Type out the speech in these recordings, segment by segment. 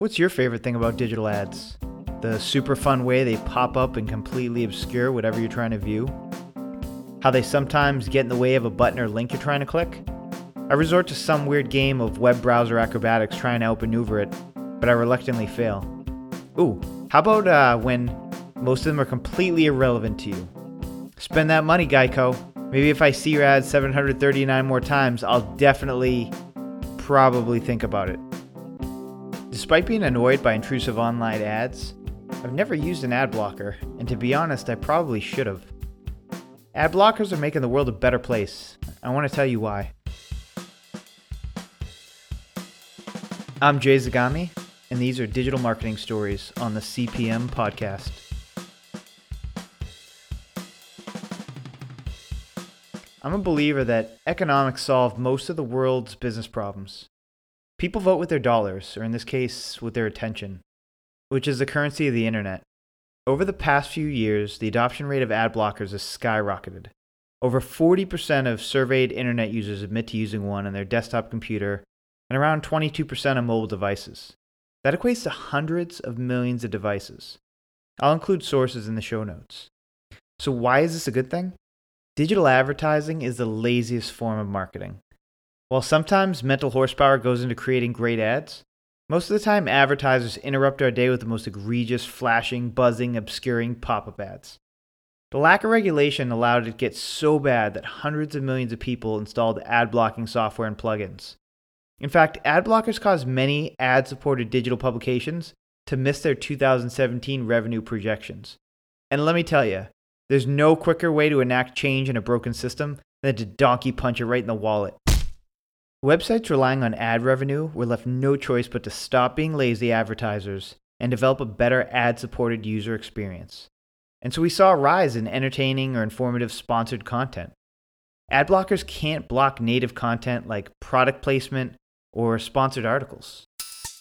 What's your favorite thing about digital ads? The super fun way they pop up and completely obscure whatever you're trying to view? How they sometimes get in the way of a button or link you're trying to click? I resort to some weird game of web browser acrobatics trying to outmaneuver it, but I reluctantly fail. Ooh, how about uh, when most of them are completely irrelevant to you? Spend that money, Geico. Maybe if I see your ad 739 more times, I'll definitely, probably think about it. Despite being annoyed by intrusive online ads, I've never used an ad blocker, and to be honest, I probably should have. Ad blockers are making the world a better place. I want to tell you why. I'm Jay Zagami, and these are digital marketing stories on the CPM podcast. I'm a believer that economics solve most of the world's business problems. People vote with their dollars, or in this case, with their attention, which is the currency of the internet. Over the past few years, the adoption rate of ad blockers has skyrocketed. Over 40% of surveyed internet users admit to using one on their desktop computer, and around 22% on mobile devices. That equates to hundreds of millions of devices. I'll include sources in the show notes. So, why is this a good thing? Digital advertising is the laziest form of marketing. While sometimes mental horsepower goes into creating great ads, most of the time advertisers interrupt our day with the most egregious, flashing, buzzing, obscuring pop up ads. The lack of regulation allowed it to get so bad that hundreds of millions of people installed ad blocking software and plugins. In fact, ad blockers caused many ad supported digital publications to miss their 2017 revenue projections. And let me tell you, there's no quicker way to enact change in a broken system than to donkey punch it right in the wallet. Websites relying on ad revenue were left no choice but to stop being lazy advertisers and develop a better ad supported user experience. And so we saw a rise in entertaining or informative sponsored content. Ad blockers can't block native content like product placement or sponsored articles.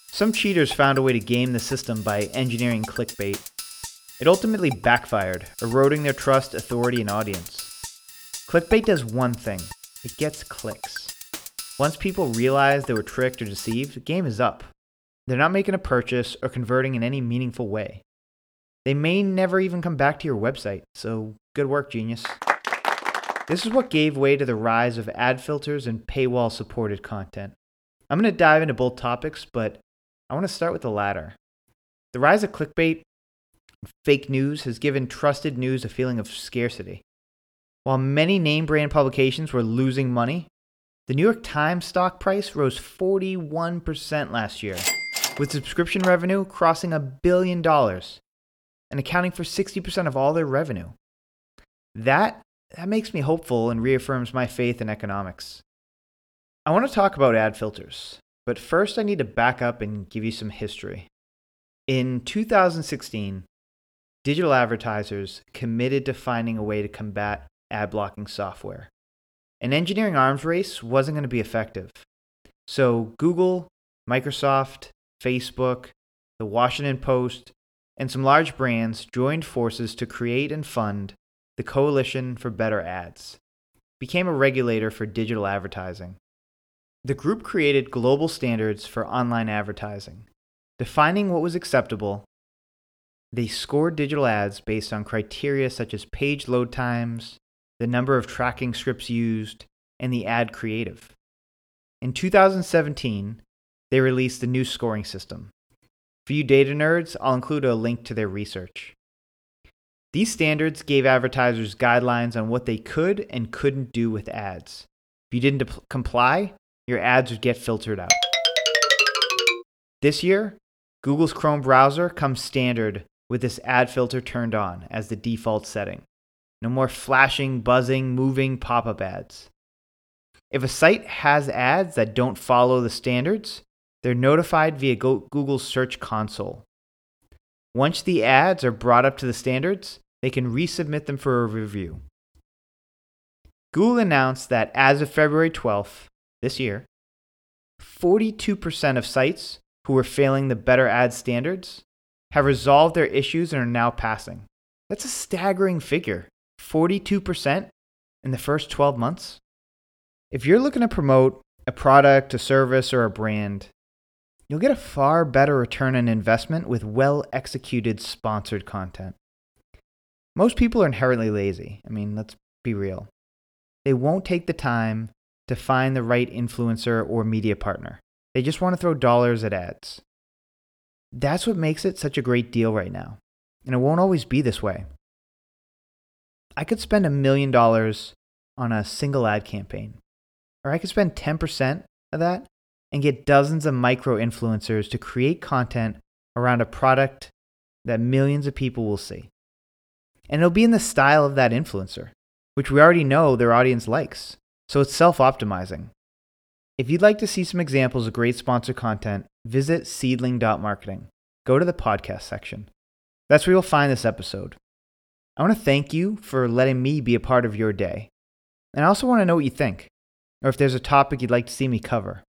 Some cheaters found a way to game the system by engineering clickbait. It ultimately backfired, eroding their trust, authority, and audience. Clickbait does one thing it gets clicks. Once people realize they were tricked or deceived, the game is up. They're not making a purchase or converting in any meaningful way. They may never even come back to your website, so good work, genius. This is what gave way to the rise of ad filters and paywall supported content. I'm going to dive into both topics, but I want to start with the latter. The rise of clickbait, fake news, has given trusted news a feeling of scarcity. While many name brand publications were losing money, the New York Times stock price rose 41% last year, with subscription revenue crossing a billion dollars and accounting for 60% of all their revenue. That, that makes me hopeful and reaffirms my faith in economics. I want to talk about ad filters, but first I need to back up and give you some history. In 2016, digital advertisers committed to finding a way to combat ad blocking software. An engineering arms race wasn't going to be effective. So Google, Microsoft, Facebook, the Washington Post, and some large brands joined forces to create and fund the Coalition for Better Ads, became a regulator for digital advertising. The group created global standards for online advertising, defining what was acceptable. They scored digital ads based on criteria such as page load times, the number of tracking scripts used, and the ad creative. In 2017, they released the new scoring system. For you data nerds, I'll include a link to their research. These standards gave advertisers guidelines on what they could and couldn't do with ads. If you didn't comply, your ads would get filtered out. This year, Google's Chrome browser comes standard with this ad filter turned on as the default setting. No more flashing, buzzing, moving pop up ads. If a site has ads that don't follow the standards, they're notified via Google's Search Console. Once the ads are brought up to the standards, they can resubmit them for a review. Google announced that as of February 12th this year, 42% of sites who were failing the better ad standards have resolved their issues and are now passing. That's a staggering figure. 42% in the first 12 months. If you're looking to promote a product, a service, or a brand, you'll get a far better return on investment with well executed sponsored content. Most people are inherently lazy. I mean, let's be real. They won't take the time to find the right influencer or media partner. They just want to throw dollars at ads. That's what makes it such a great deal right now. And it won't always be this way. I could spend a million dollars on a single ad campaign, or I could spend 10% of that and get dozens of micro influencers to create content around a product that millions of people will see. And it'll be in the style of that influencer, which we already know their audience likes. So it's self optimizing. If you'd like to see some examples of great sponsor content, visit seedling.marketing. Go to the podcast section. That's where you'll find this episode. I want to thank you for letting me be a part of your day. And I also want to know what you think, or if there's a topic you'd like to see me cover.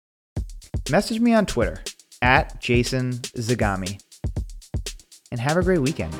Message me on Twitter at Jason Zagami. And have a great weekend.